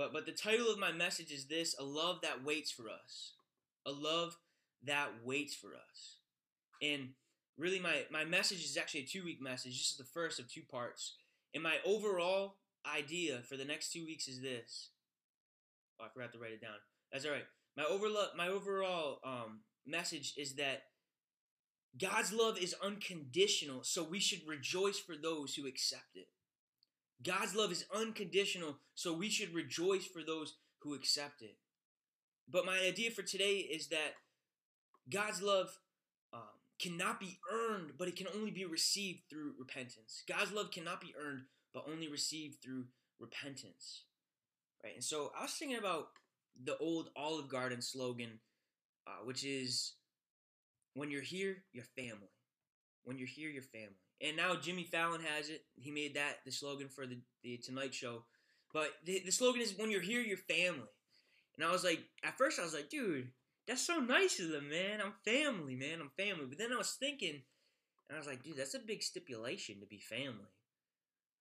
But but the title of my message is this: a love that waits for us. A love that waits for us. And really my my message is actually a two-week message. This is the first of two parts. And my overall idea for the next 2 weeks is this. Oh, I forgot to write it down. That's all right. My overall my overall um, message is that God's love is unconditional, so we should rejoice for those who accept it. God's love is unconditional, so we should rejoice for those who accept it. But my idea for today is that God's love um, cannot be earned, but it can only be received through repentance. God's love cannot be earned, but only received through repentance. Right? And so I was thinking about the old Olive Garden slogan, uh, which is when you're here, you're family. When you're here, you're family. And now Jimmy Fallon has it. He made that the slogan for the, the Tonight Show. But the, the slogan is when you're here, you're family. And I was like, at first I was like, dude, that's so nice of them, man. I'm family, man. I'm family. But then I was thinking, and I was like, dude, that's a big stipulation to be family.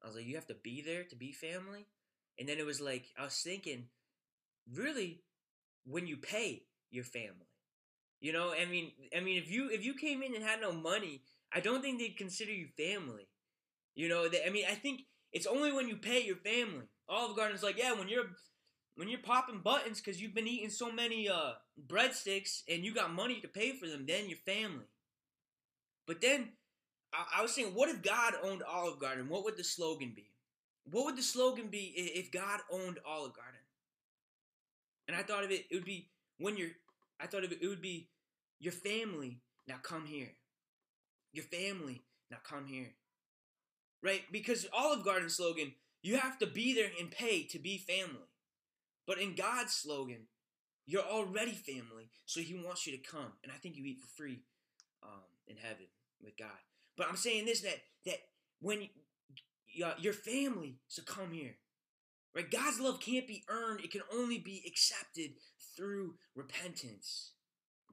I was like, you have to be there to be family. And then it was like, I was thinking, really, when you pay your family. You know, I mean, I mean, if you if you came in and had no money, I don't think they'd consider you family. You know, they, I mean, I think it's only when you pay your family. Olive Garden's like, yeah, when you're when you're popping buttons because you've been eating so many uh, breadsticks and you got money to pay for them, then you're family. But then I, I was saying, what if God owned Olive Garden? What would the slogan be? What would the slogan be if God owned Olive Garden? And I thought of it, it would be when you're I thought of it, it would be your family, now come here. Your family, now come here. Right? Because Olive Garden slogan, you have to be there and pay to be family. But in God's slogan, you're already family, so He wants you to come. And I think you eat for free um, in heaven with God. But I'm saying this that that when you, uh, your family, so come here. Right? God's love can't be earned, it can only be accepted through repentance.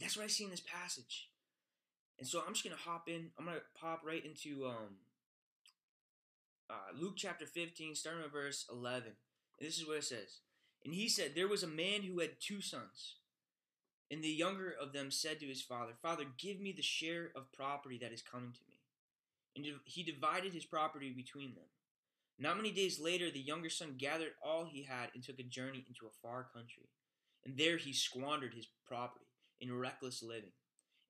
That's what I see in this passage. And so I'm just going to hop in. I'm going to pop right into um, uh, Luke chapter 15, starting at verse 11. And this is what it says. And he said, There was a man who had two sons. And the younger of them said to his father, Father, give me the share of property that is coming to me. And he divided his property between them. Not many days later, the younger son gathered all he had and took a journey into a far country. And there he squandered his property in reckless living.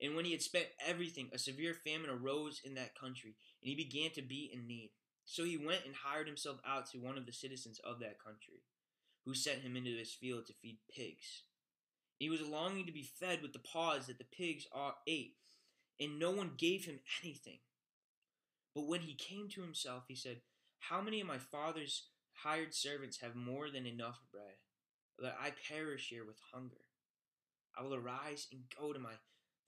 And when he had spent everything, a severe famine arose in that country, and he began to be in need. So he went and hired himself out to one of the citizens of that country, who sent him into his field to feed pigs. He was longing to be fed with the pods that the pigs ate, and no one gave him anything. But when he came to himself, he said, how many of my father's hired servants have more than enough bread, that I perish here with hunger? I will arise and go to my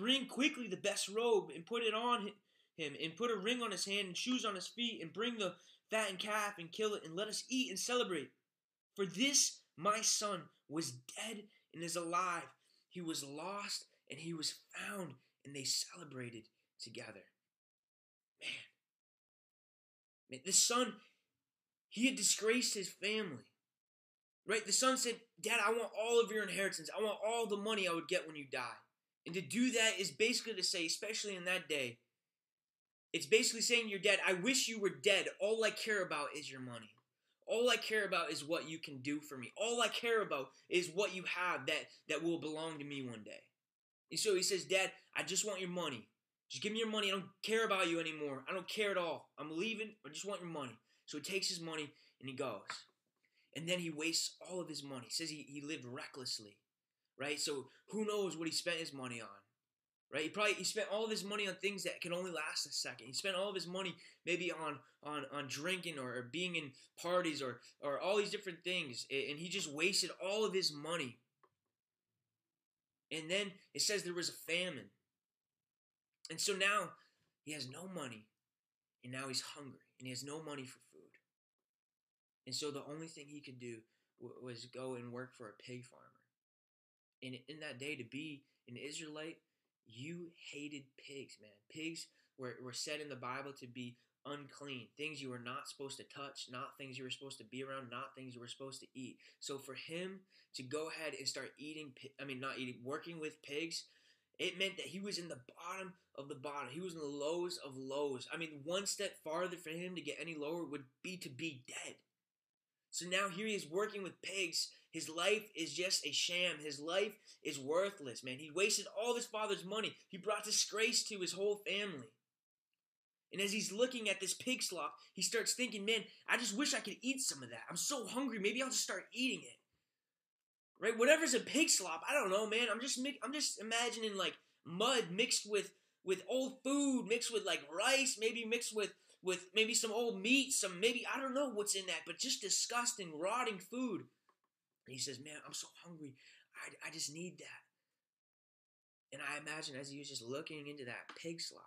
Bring quickly the best robe and put it on him, and put a ring on his hand and shoes on his feet, and bring the fattened calf and kill it, and let us eat and celebrate. For this my son was dead and is alive. He was lost and he was found, and they celebrated together. Man. Man, the son, he had disgraced his family. Right? The son said, Dad, I want all of your inheritance. I want all the money I would get when you die. And to do that is basically to say, especially in that day, it's basically saying you're dead. I wish you were dead. All I care about is your money. All I care about is what you can do for me. All I care about is what you have that, that will belong to me one day. And so he says, Dad, I just want your money. Just give me your money. I don't care about you anymore. I don't care at all. I'm leaving. I just want your money. So he takes his money and he goes. And then he wastes all of his money. He says he, he lived recklessly. Right? So who knows what he spent his money on. Right? He probably he spent all of his money on things that can only last a second. He spent all of his money maybe on on on drinking or, or being in parties or or all these different things. And he just wasted all of his money. And then it says there was a famine. And so now he has no money. And now he's hungry. And he has no money for food. And so the only thing he could do was go and work for a pig farmer. And in that day, to be an Israelite, you hated pigs, man. Pigs were, were said in the Bible to be unclean, things you were not supposed to touch, not things you were supposed to be around, not things you were supposed to eat. So for him to go ahead and start eating, I mean, not eating, working with pigs, it meant that he was in the bottom of the bottom. He was in the lows of lows. I mean, one step farther for him to get any lower would be to be dead. So now here he is working with pigs. His life is just a sham. His life is worthless, man. He wasted all his father's money. He brought disgrace to his whole family. And as he's looking at this pig slop, he starts thinking, man, I just wish I could eat some of that. I'm so hungry. Maybe I'll just start eating it. Right? Whatever's a pig slop, I don't know, man. I'm just I'm just imagining like mud mixed with with old food, mixed with like rice, maybe mixed with with maybe some old meat, some maybe I don't know what's in that, but just disgusting, rotting food. And he says, "Man, I'm so hungry. I I just need that." And I imagine as he was just looking into that pig slop,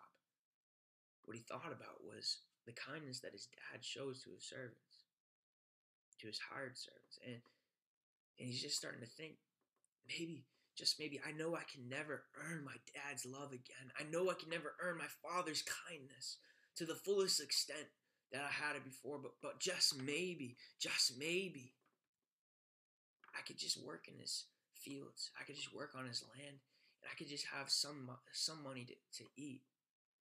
what he thought about was the kindness that his dad shows to his servants, to his hired servants. And and he's just starting to think, maybe, just maybe, I know I can never earn my dad's love again. I know I can never earn my father's kindness to the fullest extent that I had it before, but but just maybe, just maybe, I could just work in his fields. I could just work on his land, and I could just have some some money to, to eat.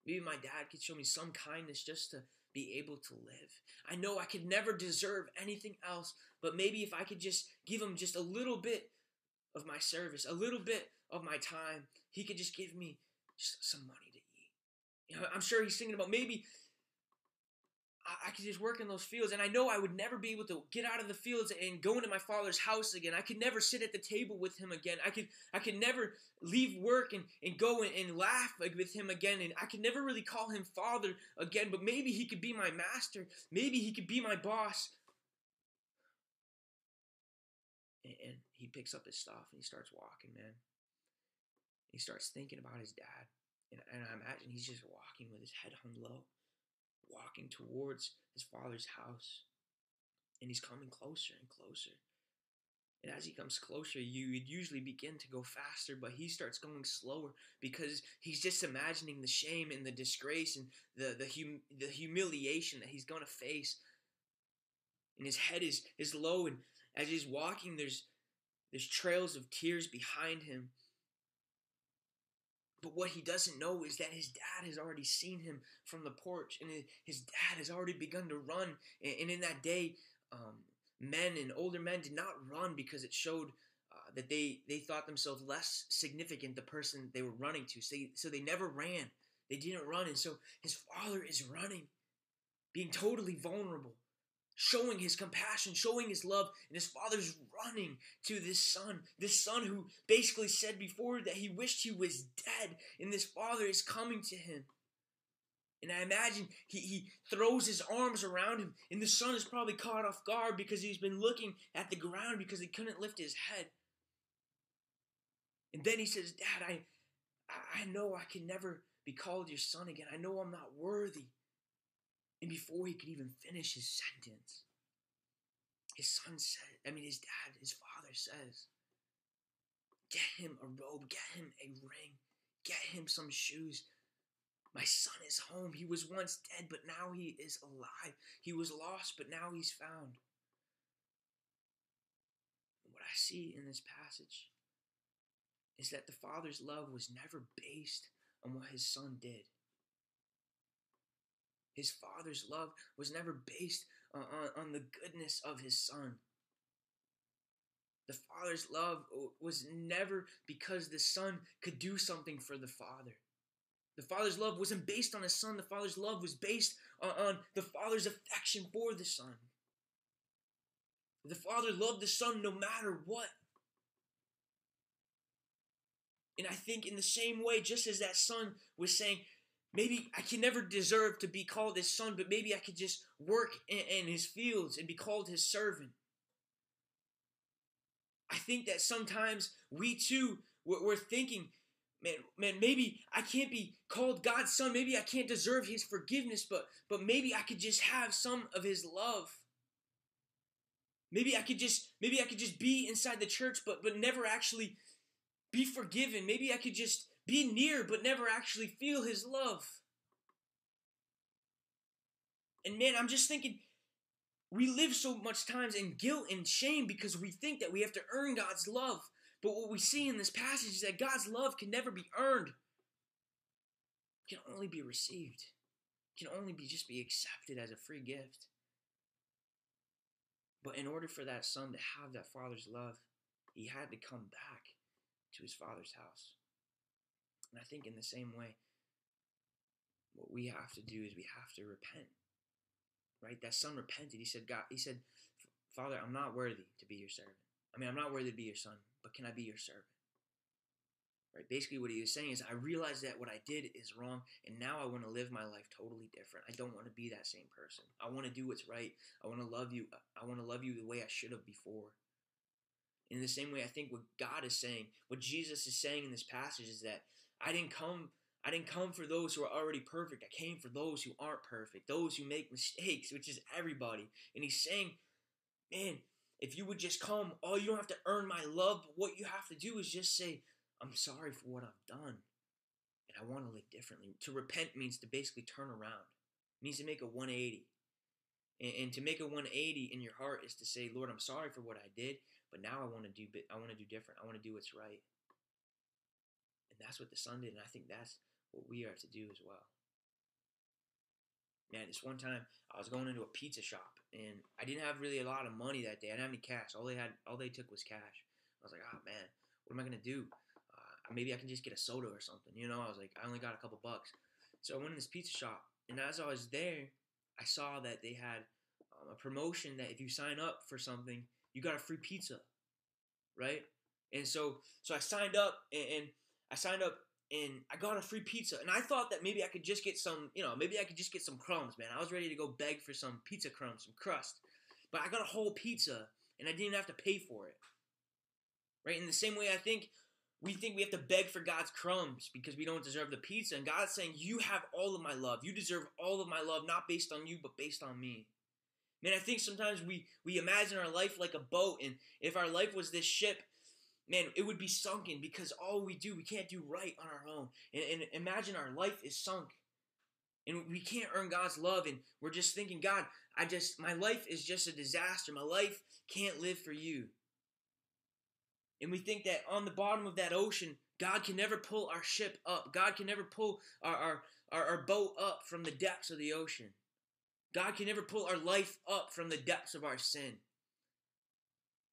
Maybe my dad could show me some kindness just to be able to live. I know I could never deserve anything else, but maybe if I could just give him just a little bit of my service, a little bit of my time, he could just give me just some money. You know, I'm sure he's thinking about maybe I, could just work in those fields. And I know I would never be able to get out of the fields and go into my father's house again. I could never sit at the table with him again. I could I could never leave work and, and go and, and laugh with him again. And I could never really call him father again. But maybe he could be my master. Maybe he could be my boss. And, and he picks up his stuff and he starts walking, man. He starts thinking about his dad. And, I imagine he's just walking with his head hung low walking towards his father's house. And he's coming closer and closer. And as he comes closer, you would usually begin to go faster, but he starts going slower because he's just imagining the shame and the disgrace and the the, hum, the humiliation that he's going to face. And his head is is low, and as he's walking, there's there's trails of tears behind him. But what he doesn't know is that his dad has already seen him from the porch, and his dad has already begun to run. And in that day, um, men and older men did not run because it showed uh, that they they thought themselves less significant the person they were running to. So so they never ran. They didn't run, and so his father is running, being totally vulnerable showing his compassion, showing his love, and his father's running to this son, this son who basically said before that he wished he was dead, and this father is coming to him. And I imagine he, he throws his arms around him, and the son is probably caught off guard because he's been looking at the ground because he couldn't lift his head. And then he says, Dad, I, I know I can never be called your son again. I know I'm not worthy. And before he could even finish his sentence, his son said, I mean, his dad, his father says, Get him a robe, get him a ring, get him some shoes. My son is home. He was once dead, but now he is alive. He was lost, but now he's found. What I see in this passage is that the father's love was never based on what his son did. His father's love was never based on, on, on the goodness of his son. The father's love was never because the son could do something for the father. The father's love wasn't based on his son. The father's love was based on, on the father's affection for the son. The father loved the son no matter what. And I think in the same way, just as that son was saying, Maybe I can never deserve to be called his son, but maybe I could just work in, in his fields and be called his servant. I think that sometimes we too we're, thinking, man, man, maybe I can't be called God's son. Maybe I can't deserve His forgiveness, but but maybe I could just have some of His love. Maybe I could just maybe I could just be inside the church, but but never actually be forgiven. Maybe I could just be near, but never actually feel His love. And man, I'm just thinking, we live so much times in guilt and shame because we think that we have to earn God's love. But what we see in this passage is that God's love can never be earned. It can only be received. It can only be just be accepted as a free gift. But in order for that son to have that father's love, he had to come back to his father's house. And I think in the same way, what we have to do is we have to repent. Right? That son repented. He said, God, he said, Father, I'm not worthy to be your servant. I mean, I'm not worthy to be your son, but can I be your servant? Right? Basically, what he is saying is, I realize that what I did is wrong, and now I want to live my life totally different. I don't want to be that same person. I want to do what's right. I want to love you. I want to love you the way I should have before. In the same way, I think what God is saying, what Jesus is saying in this passage is that I didn't come I didn't come for those who are already perfect. I came for those who aren't perfect, those who make mistakes, which is everybody. And he's saying, man, if you would just come, oh, you don't have to earn my love. But what you have to do is just say, I'm sorry for what I've done. And I want to live differently. To repent means to basically turn around. It means to make a 180. And, and to make a 180 in your heart is to say, Lord, I'm sorry for what I did, but now I want to do I want to do different. I want to do what's right. That's what the son did, and I think that's what we are to do as well. Man, this one time I was going into a pizza shop and I didn't have really a lot of money that day. I didn't have any cash. All they had, all they took was cash. I was like, oh man, what am I gonna do? Uh, maybe I can just get a soda or something. You know, I was like, I only got a couple bucks. So I went in this pizza shop, and as I was there, I saw that they had um, a promotion that if you sign up for something, you got a free pizza, right? And so, so I signed up, and, and I signed up and I got a free pizza. And I thought that maybe I could just get some, you know, maybe I could just get some crumbs, man. I was ready to go beg for some pizza crumbs, some crust. But I got a whole pizza and I didn't have to pay for it. Right? In the same way, I think we think we have to beg for God's crumbs because we don't deserve the pizza. And God's saying, You have all of my love. You deserve all of my love, not based on you, but based on me. Man, I think sometimes we, we imagine our life like a boat, and if our life was this ship, man, it would be sunken because all we do, we can't do right on our own. And, and imagine our life is sunk. And we can't earn God's love. And we're just thinking, God, I just, my life is just a disaster. My life can't live for you. And we think that on the bottom of that ocean, God can never pull our ship up. God can never pull our, our, our, our boat up from the depths of the ocean. God can never pull our life up from the depths of our sin.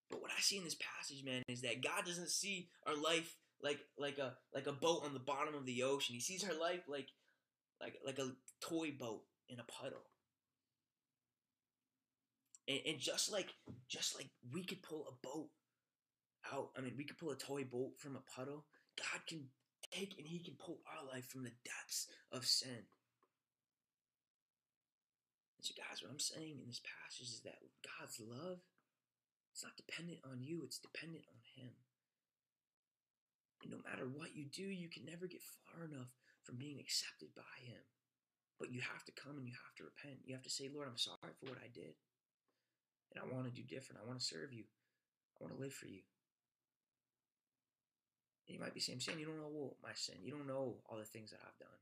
But what I see in this passage, man, is that God doesn't see our life like like a like a boat on the bottom of the ocean. He sees our life like like like a toy boat in a puddle. And, and just like just like we could pull a boat out, I mean, we could pull a toy boat from a puddle. God can take and He can pull our life from the depths of sin. And so, guys, what I'm saying in this passage is that God's love it's not dependent on you, it's dependent on Him. And no matter what you do, you can never get far enough from being accepted by Him. But you have to come and you have to repent. You have to say, Lord, I'm sorry for what I did. And I want to do different. I want to serve you. I want to live for you. And you might be saying, Sam, you don't know my sin. You don't know all the things that I've done.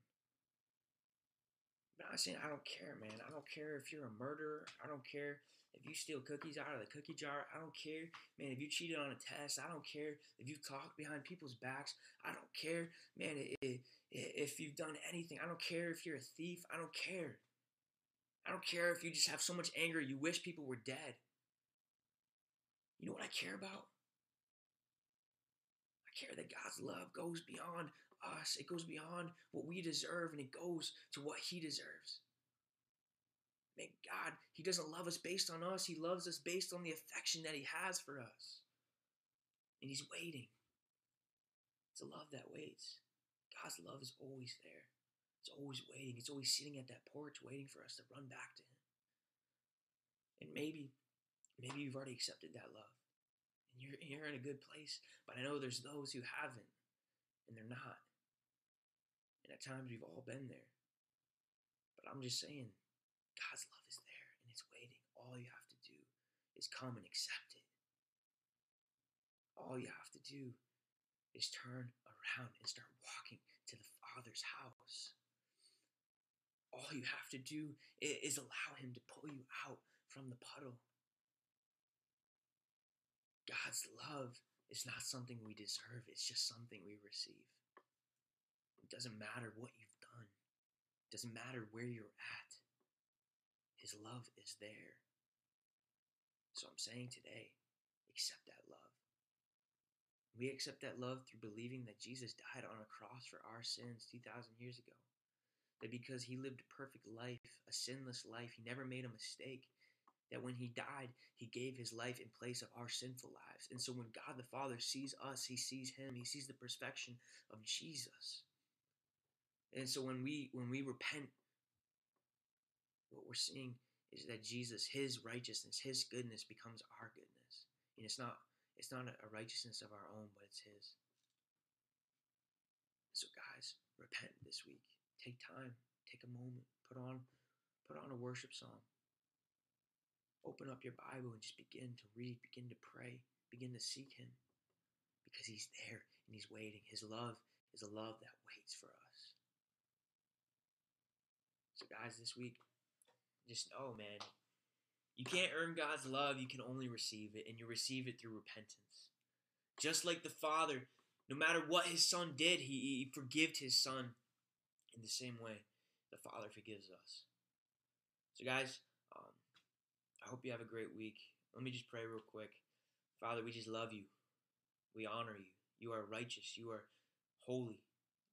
But I'm saying, I don't care, man. I don't care if you're a murderer. I don't care if you steal cookies out of the cookie jar, I don't care. Man, if you cheated on a test, I don't care. If you talk behind people's backs, I don't care. Man, if you've done anything, I don't care if you're a thief, I don't care. I don't care if you just have so much anger you wish people were dead. You know what I care about? I care that God's love goes beyond us. It goes beyond what we deserve and it goes to what He deserves. Man, God, He doesn't love us based on us. He loves us based on the affection that He has for us. And He's waiting. It's a love that waits. God's love is always there. It's always waiting. It's always sitting at that porch waiting for us to run back to Him. And maybe, maybe you've already accepted that love. and you're you're in a good place. But I know there's those who haven't, and they're not. And at times we've all been there. But I'm just saying, God's love is there and it's waiting. All you have to do is come and accept it. All you have to do is turn around and start walking to the Father's house. All you have to do is allow Him to pull you out from the puddle. God's love is not something we deserve, it's just something we receive. It doesn't matter what you've done, it doesn't matter where you're at. His love is there. So I'm saying today, accept that love. We accept that love through believing that Jesus died on a cross for our sins 2,000 years ago. That because he lived a perfect life, a sinless life, he never made a mistake. That when he died, he gave his life in place of our sinful lives. And so when God the Father sees us, he sees him, he sees the perfection of Jesus. And so when we when we repent, what we're seeing is that Jesus, his righteousness, his goodness becomes our goodness. And it's not it's not a righteousness of our own, but it's His. So, guys, repent this week. Take time. Take a moment. Put on, put on a worship song. Open up your Bible and just begin to read. Begin to pray. Begin to seek Him, because He's there and He's waiting. His love is a love that waits for us. So, guys, this week, just know, man, you can't earn God's love, you can only receive it, and you receive it through repentance. Just like the Father, no matter what his Son did, he, he forgived his Son in the same way the Father forgives us. So, guys, um, I hope you have a great week. Let me just pray real quick. Father, we just love you. We honor you. You are righteous. You are holy.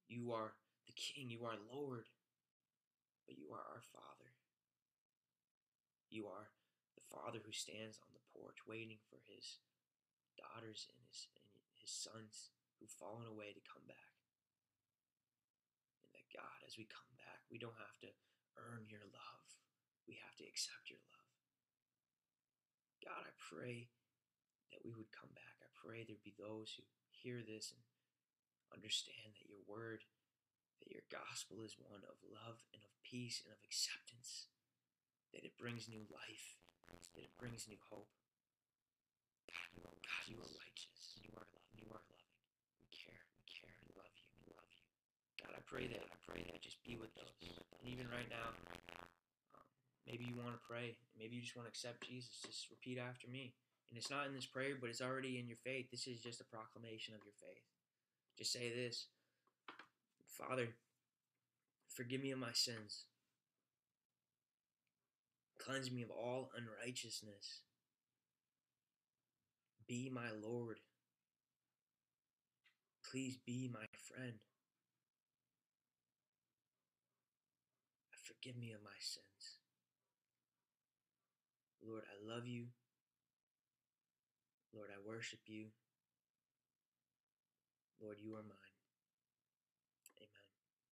You are the King. You are Lord. But you are our Father. You are the father who stands on the porch waiting for his daughters and his, and his sons who've fallen away to come back. And that God, as we come back, we don't have to earn your love, we have to accept your love. God, I pray that we would come back. I pray there'd be those who hear this and understand that your word, that your gospel is one of love and of peace and of acceptance, that it brings new life, that it brings new hope. God, you are, God, you are righteous. You are love. You are loving. We care. We care. We love you. We love you. God, I pray that. I pray that just be with those. And even right now, um, maybe you want to pray. Maybe you just want to accept Jesus. Just repeat after me. And it's not in this prayer, but it's already in your faith. This is just a proclamation of your faith. Just say this Father, forgive me of my sins. Cleanse me of all unrighteousness. Be my Lord. Please be my friend. Forgive me of my sins. Lord, I love you. Lord, I worship you. Lord, you are mine.